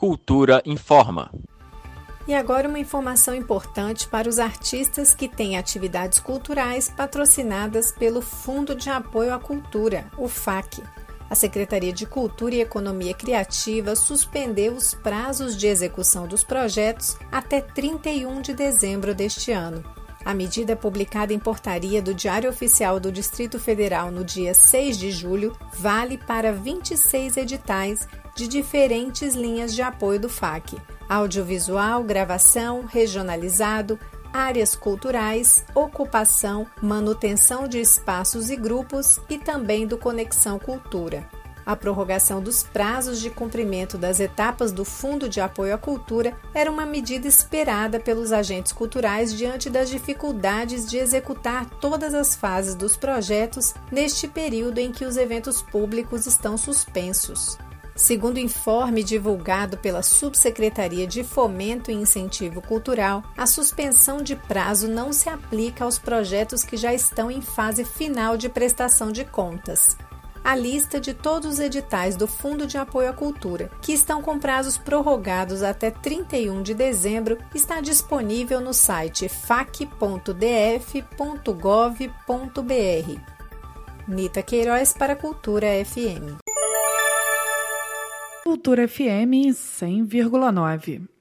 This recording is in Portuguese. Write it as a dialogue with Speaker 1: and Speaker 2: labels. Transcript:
Speaker 1: Cultura informa.
Speaker 2: E agora uma informação importante para os artistas que têm atividades culturais patrocinadas pelo Fundo de Apoio à Cultura, o FAC. A Secretaria de Cultura e Economia Criativa suspendeu os prazos de execução dos projetos até 31 de dezembro deste ano. A medida publicada em portaria do Diário Oficial do Distrito Federal no dia 6 de julho vale para 26 editais de diferentes linhas de apoio do FAC: audiovisual, gravação, regionalizado, áreas culturais, ocupação, manutenção de espaços e grupos e também do Conexão Cultura. A prorrogação dos prazos de cumprimento das etapas do Fundo de Apoio à Cultura era uma medida esperada pelos agentes culturais diante das dificuldades de executar todas as fases dos projetos neste período em que os eventos públicos estão suspensos. Segundo informe divulgado pela Subsecretaria de Fomento e Incentivo Cultural, a suspensão de prazo não se aplica aos projetos que já estão em fase final de prestação de contas a lista de todos os editais do Fundo de Apoio à Cultura, que estão com prazos prorrogados até 31 de dezembro, está disponível no site fac.df.gov.br. Nita Queiroz para Cultura FM.
Speaker 3: Cultura FM 100,9.